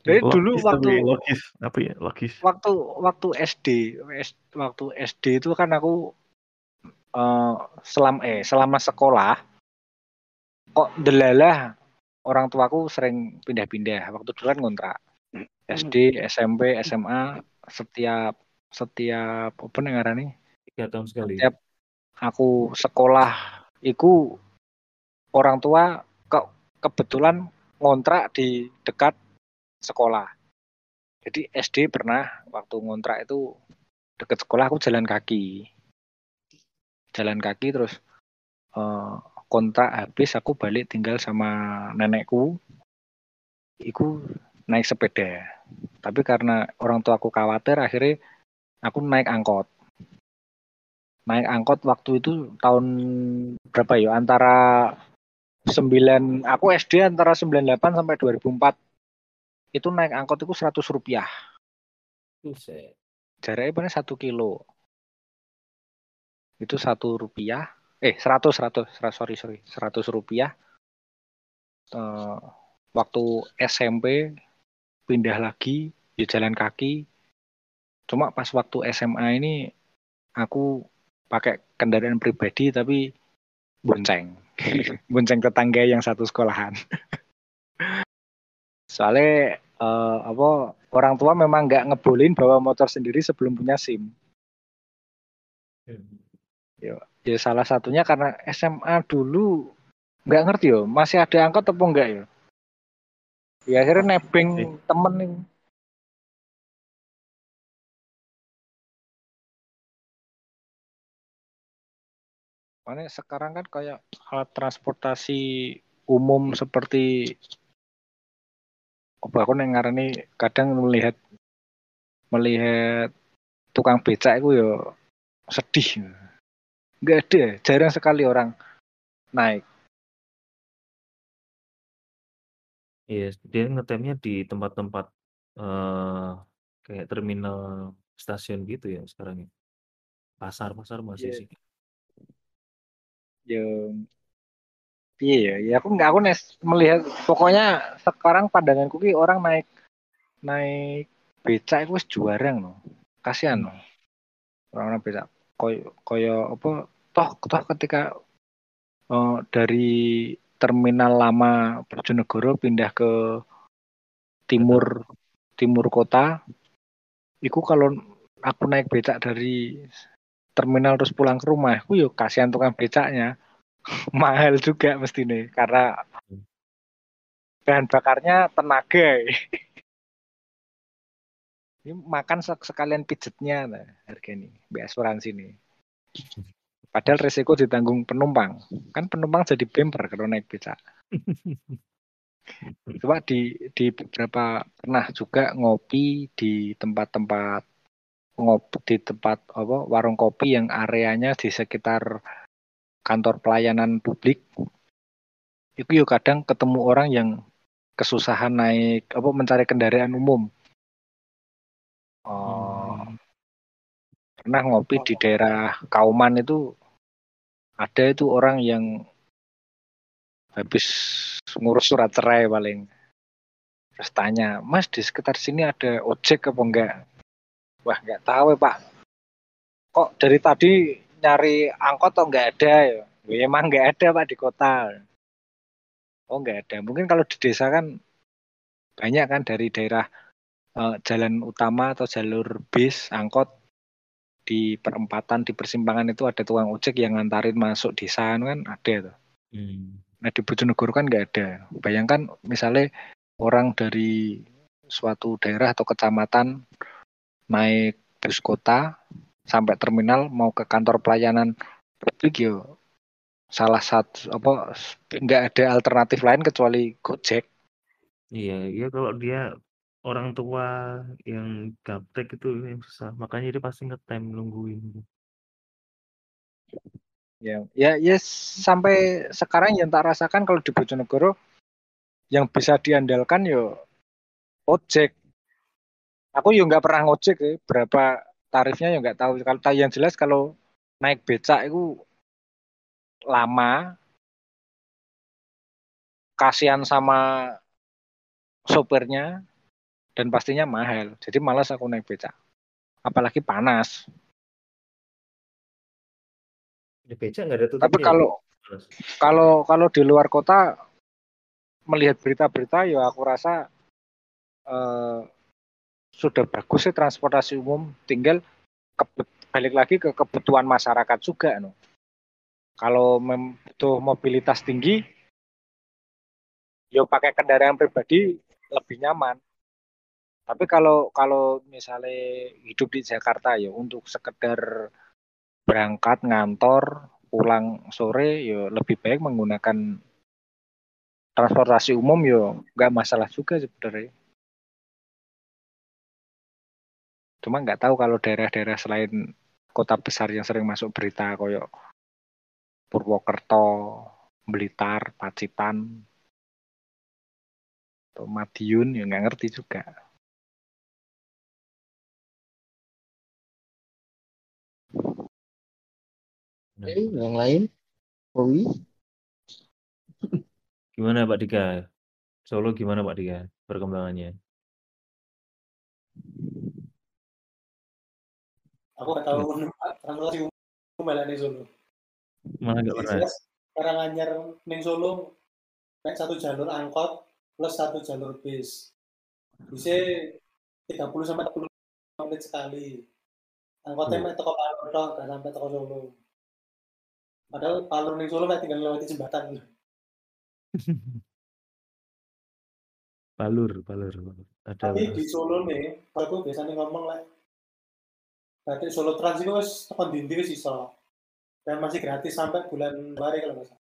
Jadi Logis dulu waktu logis, apa ya? Logis. waktu waktu SD, waktu SD itu kan aku eh selama eh selama sekolah kok delalah orang tuaku sering pindah-pindah. Waktu dulu kan ngontrak. SD, SMP, SMA setiap setiap apa nih ngarani? tiga tahun sekali. Setiap aku sekolah iku orang tua ke, kebetulan ngontrak di dekat sekolah. Jadi SD pernah waktu ngontrak itu dekat sekolah aku jalan kaki. Jalan kaki terus eh, kontrak habis aku balik tinggal sama nenekku. Iku naik sepeda. Tapi karena orang tua aku khawatir akhirnya aku naik angkot. Naik angkot waktu itu tahun berapa ya? Antara 9 aku SD antara 98 sampai 2004 itu naik angkot itu 100 rupiah jaraknya paling satu kilo itu satu rupiah. Eh 100 100 100, sorry sorry. 100 rupiah. Eh, waktu SMP pindah lagi ya jalan kaki. Cuma pas waktu SMA ini aku pakai kendaraan pribadi tapi bonceng. Bonceng tetangga yang satu sekolahan. Soalnya eh, apa orang tua memang nggak ngebolehin bawa motor sendiri sebelum punya SIM ya salah satunya karena SMA dulu nggak ngerti yo. Masih ada angkot apa enggak ya ya akhirnya nebeng temen nih. Makanya sekarang kan kayak alat transportasi umum seperti aku neng ngarani kadang melihat melihat tukang becak itu ya sedih nggak ada jarang sekali orang naik Iya, dia ngetemnya di tempat-tempat eh kayak terminal stasiun gitu ya sekarang ya. Pasar-pasar masih Iya. sih. ya iya ya ya aku nggak aku nes melihat pokoknya sekarang pandanganku ki orang naik naik becak itu wis juarang no kasihan no orang naik becak koyo koyo apa toh toh ketika eh, dari terminal lama Bojonegoro pindah ke timur timur kota itu kalau aku naik becak dari terminal terus pulang ke rumah aku yuk kasihan tukang becaknya. Mahal juga mesti nih karena bahan bakarnya tenaga ini makan sek- sekalian pijetnya nah, harga ini be asuransi nih padahal resiko ditanggung penumpang kan penumpang jadi bemper kalau naik becak Coba di di beberapa pernah juga ngopi di tempat-tempat ngopi di tempat apa warung kopi yang areanya di sekitar kantor pelayanan publik. Itu yuk kadang ketemu orang yang kesusahan naik apa mencari kendaraan umum. Oh, pernah ngopi di daerah Kauman itu ada itu orang yang habis ngurus surat cerai paling. Terus tanya mas di sekitar sini ada ojek apa enggak? Wah nggak tahu ya pak. Kok dari tadi nyari angkot atau enggak ada ya? "Ya, emang nggak ada pak di kota. Oh nggak ada. Mungkin kalau di desa kan banyak kan dari daerah eh, jalan utama atau jalur bis angkot di perempatan di persimpangan itu ada tukang ojek yang ngantarin masuk desa kan ada tuh Hmm. Nah di Bojonegoro kan nggak ada. Bayangkan misalnya orang dari suatu daerah atau kecamatan naik bus kota sampai terminal mau ke kantor pelayanan publik yo salah satu apa nggak ada alternatif lain kecuali Gojek. Iya iya kalau dia orang tua yang gaptek itu yang susah, makanya dia pasti ngetem nungguin. Ya, ya, ya sampai sekarang yang tak rasakan kalau di Bojonegoro yang bisa diandalkan yo ojek. Aku yo nggak pernah ngojek ya, berapa tarifnya yo nggak tahu. Kalau tahu yang jelas kalau naik becak itu lama, kasihan sama sopirnya dan pastinya mahal. Jadi malas aku naik becak. Apalagi panas. Di becak nggak ada Tapi tutupnya ya? kalau Mas? kalau kalau di luar kota melihat berita-berita ya aku rasa eh, sudah bagus sih transportasi umum tinggal kebe- balik lagi ke kebutuhan masyarakat juga no. Kalau mem- butuh mobilitas tinggi ya pakai kendaraan pribadi lebih nyaman. Tapi kalau kalau misalnya hidup di Jakarta ya untuk sekedar berangkat ngantor pulang sore ya lebih baik menggunakan transportasi umum yo nggak masalah juga sebenarnya. Cuma nggak tahu kalau daerah-daerah selain kota besar yang sering masuk berita koyo Purwokerto, Blitar, Pacitan, atau Madiun ya nggak ngerti juga. Nah, Oke, yang lain? Owi? gimana Pak Dika? Solo gimana Pak Dika perkembangannya? Aku nggak tahu transportasi umum malah ning Solo. Malah nggak pernah. jelas Karanganyar ning Solo naik satu jalur angkot plus satu jalur bis. Bisa 30 sampai 40 menit sekali. Angkotnya Oh. mek teko Palur tok, nggak sampai teko Solo. Padahal Palur ning Solo mek tinggal lewati jembatan. Palur, palur, palur. Ada Tapi di. Solo nih, aku biasanya ngomong lah, berarti Solo Trans itu wis tekan dindi wis iso. Dan masih gratis sampai bulan Januari kalau nggak salah.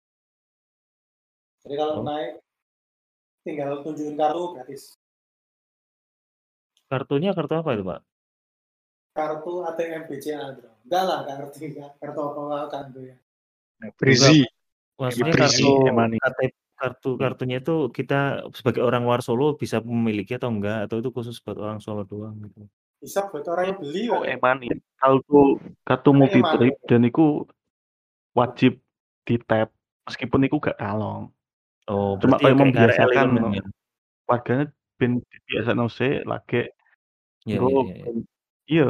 Jadi kalau Oh. naik tinggal tunjukin kartu gratis. Kartunya kartu apa itu Pak? Kartu ATM BCA bro. Enggak lah, nggak ngerti. Kartu apa kan tuh ya. Brizi. Maksudnya Ibrisi, kartu Emani. KTP kartu kartunya itu kita sebagai orang luar Solo bisa memiliki atau enggak atau itu khusus buat orang Solo doang gitu. Bisa buat orang yang beli Oh, kan. emani. Kartu kartu multi Emani. trip dan itu wajib di tap meskipun itu gak kalong. Oh, Cuma kayak ya membiasakan ya. warganya ben biasa nose lagi Iya, iya, iya, iya. iya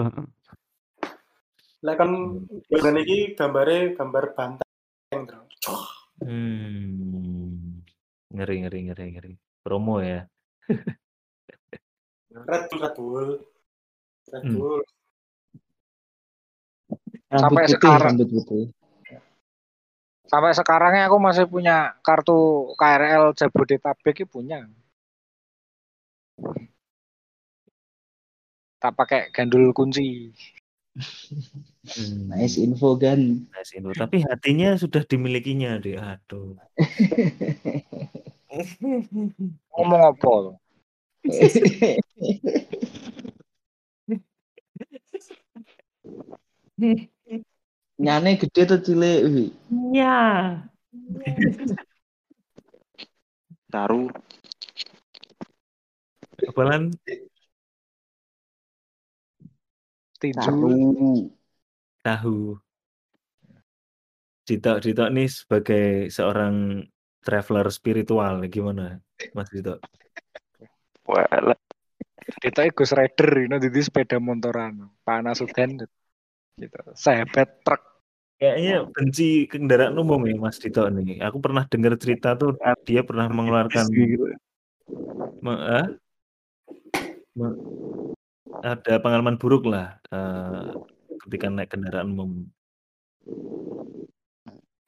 Lah kan Hmm. bagian ini gambarnya gambar bro. Hmm. Ngeri, ngeri, ngeri, ngeri. Promo ya. Red Bull, Red Bull. Red Hmm. Bull. Sampai putih, sekarang. rambut putih. Sampai sekarangnya aku masih punya kartu KRL Jabodetabek itu punya. Tak pakai gandul kunci. Hmm. Nice info kan. Nice info. Tapi hatinya sudah dimilikinya deh. Aduh. Ngomong apa? tuh? Nyane gede tuh cilik. Wi. Ya. Taruh Apalan Tinju. Tahu. tahu. Dito, Dito nih sebagai seorang traveler spiritual gimana, Mas Dito? wah lah. Itu Ghost Rider, you know, jadi sepeda motoran. Panas udan. Gitu. Sahabat truk. Kayaknya benci kendaraan umum ya Mas Dito nih. Aku pernah dengar cerita tuh dia pernah mengeluarkan gitu. me- ah? Me- ada pengalaman buruk lah eh, ketika naik kendaraan umum.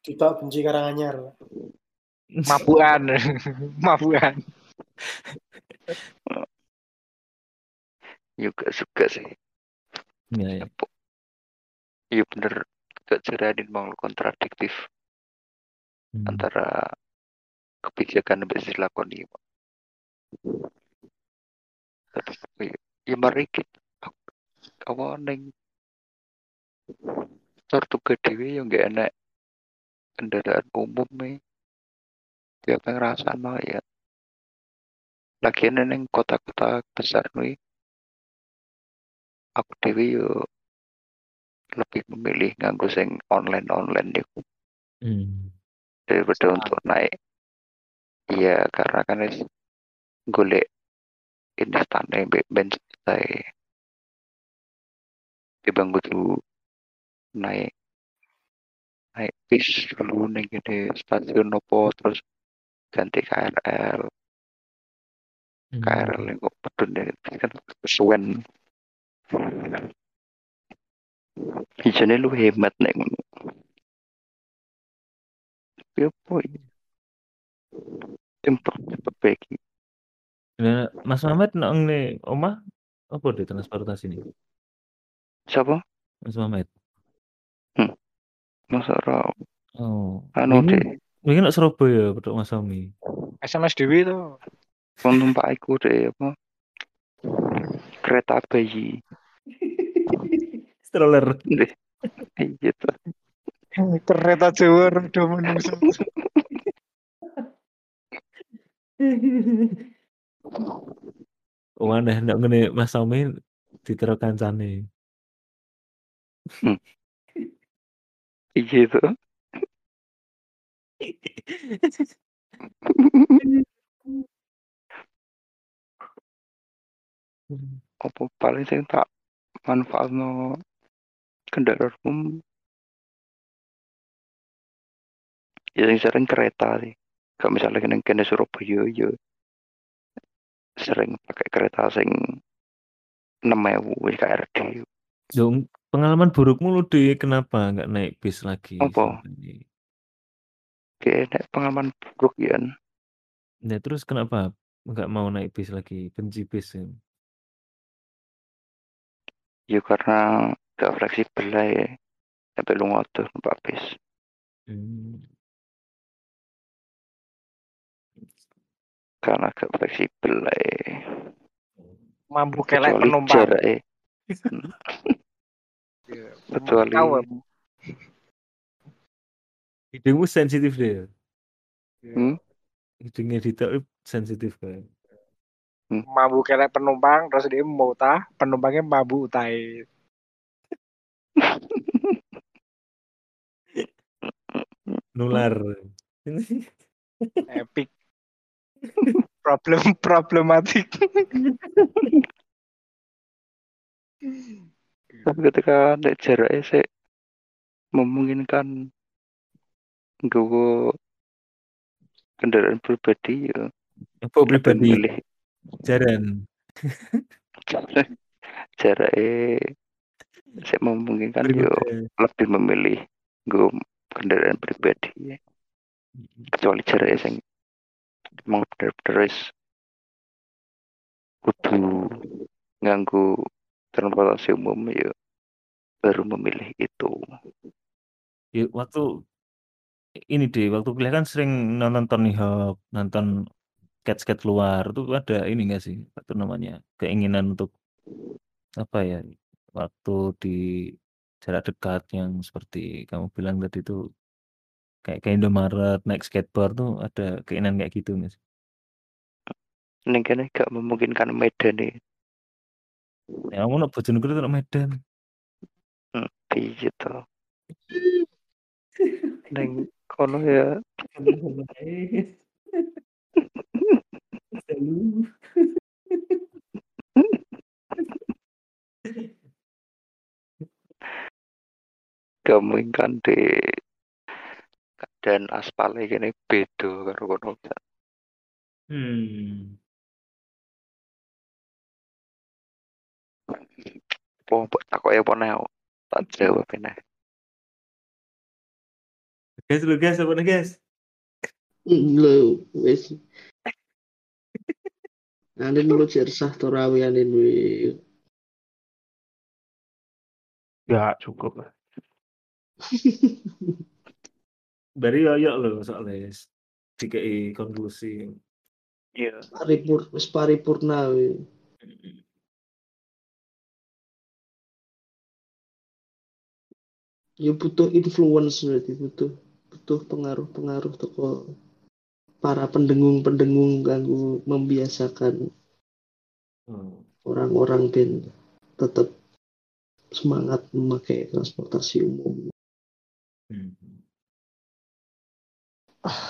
Kita benci Karanganyar. Mabuan. Mabuan. juga suka sih Ya, ya. iya bener gak jeranin bang kontradiktif Hmm. antara kebijakan yang bisa dilakukan ini Ya mari kita apa ning Tortuga dhewe ya nggak enak kendaraan umum nih. Ya apa ngrasakno ya. Lagian ning kota-kota besar nih aku dhewe yo lebih memilih nganggo sing online-online iku Hmm. daripada Sama. untuk naik. Iya, karena kan wis golek instane mbek bensin ae. Timbang kudu naik naik bis dulu ning gede stasiun opo terus ganti KRL Hmm. KRL yang kok pedun deh kan kesuwen Hijaunya lu hemat nek ngono. Tapi apa ya? Baik. Nah, Mas Mamet nang omah apa deh transportasi nih? Siapa? Mas Mamet. Masa ora Oh. anu deh. wingi nak Surabaya pedok Mas Omi. SMS Dewi tuh. Kon numpak iku deh apa? Kereta bayi. Stroller. Deh. Iya tuh. Kereta Jawa rada menungso. Aneh nak ngene Mas Omi ditero kancane. Iya tuh. Apa paling sing tak manfaatno kendaraan umum ya yang sering kereta sih. Kalau misalnya kena kena Surabaya ya sering pakai kereta sing 6000 wis KRD. Dong, pengalaman burukmu lu deh kenapa nggak naik bis lagi? Apa? Kayak nek pengalaman buruk ya. Ya terus kenapa nggak mau naik bis lagi? Benci bis ya? Ya karena gak fleksibel lah ya. Sampai lu ngotot numpak bis. Hmm. Karena gak fleksibel lah ya. Mampu kelek penumpang. jarak eh. Iya. Kecuali Hidungmu sensitif deh. ya? Hmm? Hidungnya itu sensitif kan. mampu kelek penumpang terus dia mau tah penumpangnya mampu utai. Nular. Epic. Problem problematik. Tapi ketika nek jaraknya sih memungkinkan gue kendaraan pribadi ya Apa pribadi? milih Jaran. jaraknya saya memungkinkan yo Pribadi. lebih memilih gue kendaraan pribadi ya. kecuali jaraknya sing bener-bener wis kudu nganggu transportasi umum ya baru memilih itu Ya, waktu ini deh, waktu kuliah kan sering nonton Tony Hawk, nonton sketch-sketch luar. Itu ada ini enggak sih? Apa namanya? Keinginan untuk apa ya? Waktu di jarak dekat yang seperti kamu bilang tadi itu kayak ke Indomaret, naik skateboard tuh ada keinginan kayak gitu sih? ini kayaknya gak memungkinkan medan nih Ya nak Bojonegoro nak Medan. hmm, gitu neng kono ya gak memungkinkan di dan aspalnya gini beda karo kono Hmm. apa mbok takoke apa neo tak jawab ini Guys, lu guys, apa nih guys? Lo wis. Andin lu cirsah torawi andin wi. Ya cukup lah. Bari yoyok loh soalnya DKI konklusi. Iya. paripur wis paripurna we. Ya butuh influence berarti butuh butuh pengaruh-pengaruh toko para pendengung-pendengung ganggu membiasakan Hmm. orang-orang ben tetap semangat memakai transportasi umum. Hmm.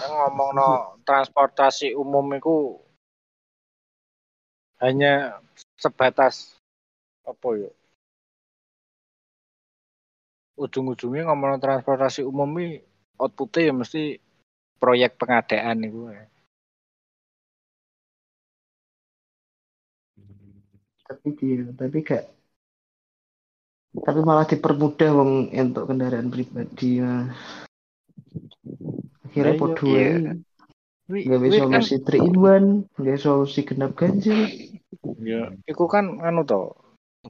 Ngomong no transportasi umum itu hanya sebatas apa ya? Ujung-ujungnya ngomong transportasi umum ini outputnya ya mesti proyek pengadaan itu. ya. Tapi dia, tapi gak tapi malah dipermudah wong untuk kendaraan pribadi ya. Akhirnya Nah, podo iya. ae. Wi- Gawe wi kan, solusi 3 in 1, gawe solusi genap ganjil. ya, itu kan anu to,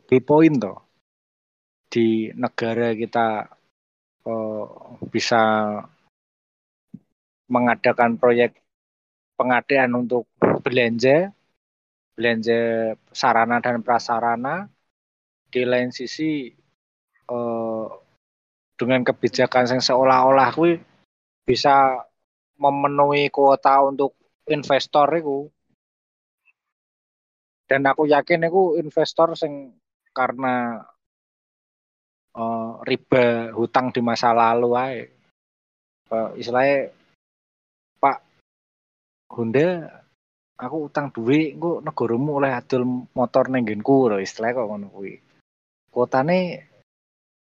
di poin to. Di negara kita eh, bisa mengadakan proyek pengadaan untuk belanja, belanja sarana dan prasarana. Di lain sisi eh, dengan kebijakan yang seolah-olah kuwi bisa memenuhi kuota untuk investor itu. Dan aku yakin itu investor sing karena eh, riba hutang di masa lalu ae. Eh, istilahnya Pak Honda aku utang duit engko negaramu oleh adol motor ning nggenku istilahnya kok ngono kuwi. Kuotane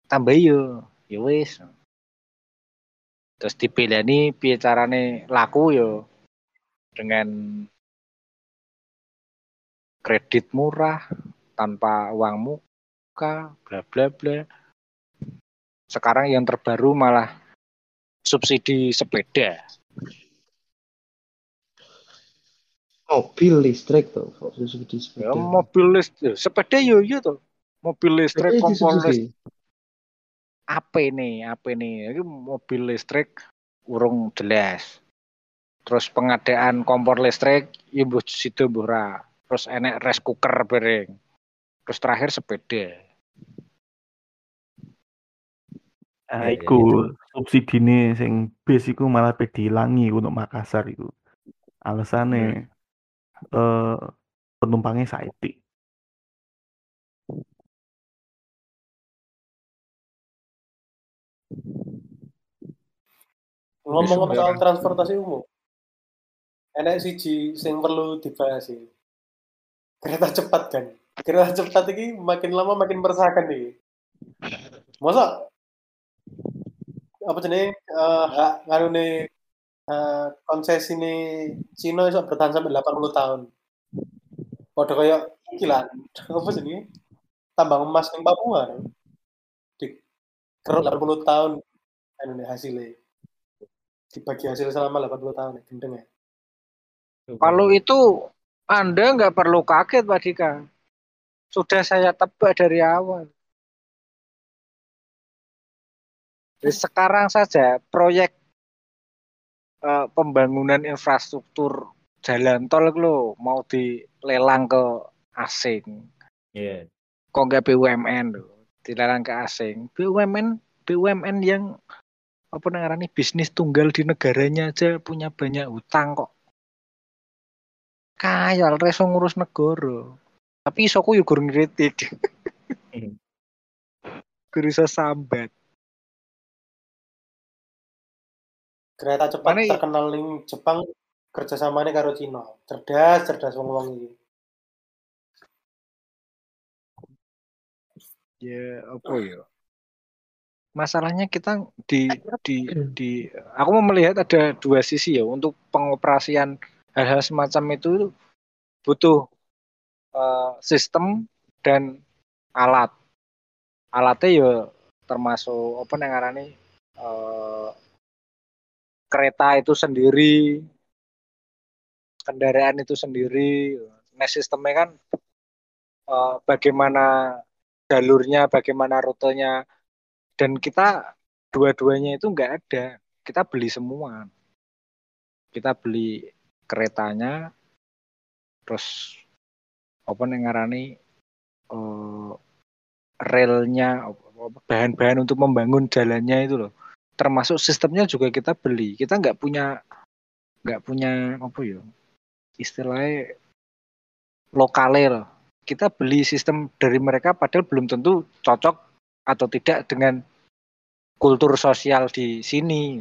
tambah yo, ya wis. Terus dipilihani piye carane laku yo dengan kredit murah tanpa uang muka bla bla bla. Sekarang yang terbaru malah subsidi sepeda. Mobil listrik tuh, subsidi Ya, sepeda. mobil listrik, sepeda yo yo tuh. Mobil listrik, kompor listrik. Apa ini, apa ini? Ini mobil listrik urung jelas. Terus pengadaan kompor listrik, ya mbuh situ mbuh ora. Terus enek rice cooker bareng. Terus terakhir sepeda. Ah, Ya, ya, iku itu. subsidine sing base iku malah pe diilangi untuk Makassar iku. Alasane eh penumpangnya saiti. Ngomong-ngomong soal transportasi umum, enak siji sing perlu dibahas sih. Kereta cepat kan. Kereta cepat ini makin lama makin meresahkan nih. Masa apa jenis eh hak ngarune eh, konsesi ini Cina iso bertahan sampai 80 tahun. Padha kayak iki lah. Apa jenis? Tambang emas ning Papua. kan. Di keruk 80 tahun anu nih hasilnya. Dibagi hasil selama 80 tahun gendeng ya. Kalau itu Anda nggak perlu kaget Pak Dika. Sudah saya tebak dari awal. Jadi sekarang saja proyek eh, pembangunan infrastruktur jalan tol itu loh mau dilelang ke asing. Iya. Kok nggak BUMN loh, dilelang ke asing. BUMN BUMN yang apa namanya bisnis tunggal di negaranya aja punya banyak hutang kok. Kayal reso ngurus negara. Tapi iso ku yo gur ngritik. Hmm. Gur iso sambat. Kereta cepat Mana terkenal ning Jepang kerjasamanya karo Cina. Cerdas, cerdas wong wong iki. Ya apa ya? Masalahnya kita di di di aku mau melihat ada dua sisi ya untuk pengoperasian hal-hal semacam itu butuh eh, sistem dan alat. Alatnya ya termasuk apa ngarani eh, kereta itu sendiri, kendaraan itu sendiri. Nah sistemnya kan eh, bagaimana jalurnya, bagaimana rutenya, dan kita dua-duanya itu nggak ada. Kita beli semua. Kita beli keretanya, terus apa nih ngarani eh, relnya bahan-bahan untuk membangun jalannya itu loh termasuk sistemnya juga kita beli kita nggak punya nggak punya apa ya istilahnya lokale loh kita beli sistem dari mereka padahal belum tentu cocok atau tidak dengan kultur sosial di sini.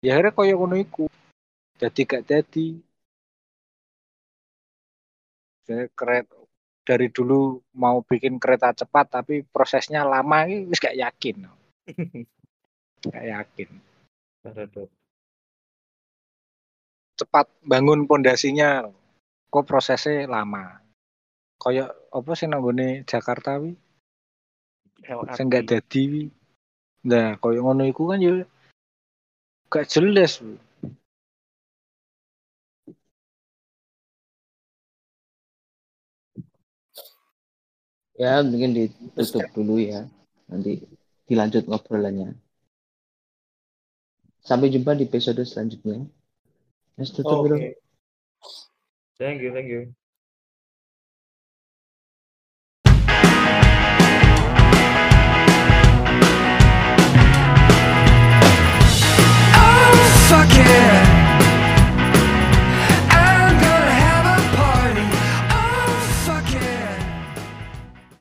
Ya akhirnya koyo ngono iku. Jadi gak jadi. Saya kereta dari dulu mau bikin kereta cepat tapi prosesnya lama ini wis gak yakin. Gak yakin. Cepat bangun pondasinya. Kok prosesnya lama koyo apa sih nanggone Jakarta wi sing gak dadi wi nah koyo ngono iku kan ya gak jelas wi. Ya, mungkin ditutup dulu ya. Nanti dilanjut ngobrolannya. Sampai jumpa di episode selanjutnya. Mas tutup Oke. dulu. Thank you, thank you.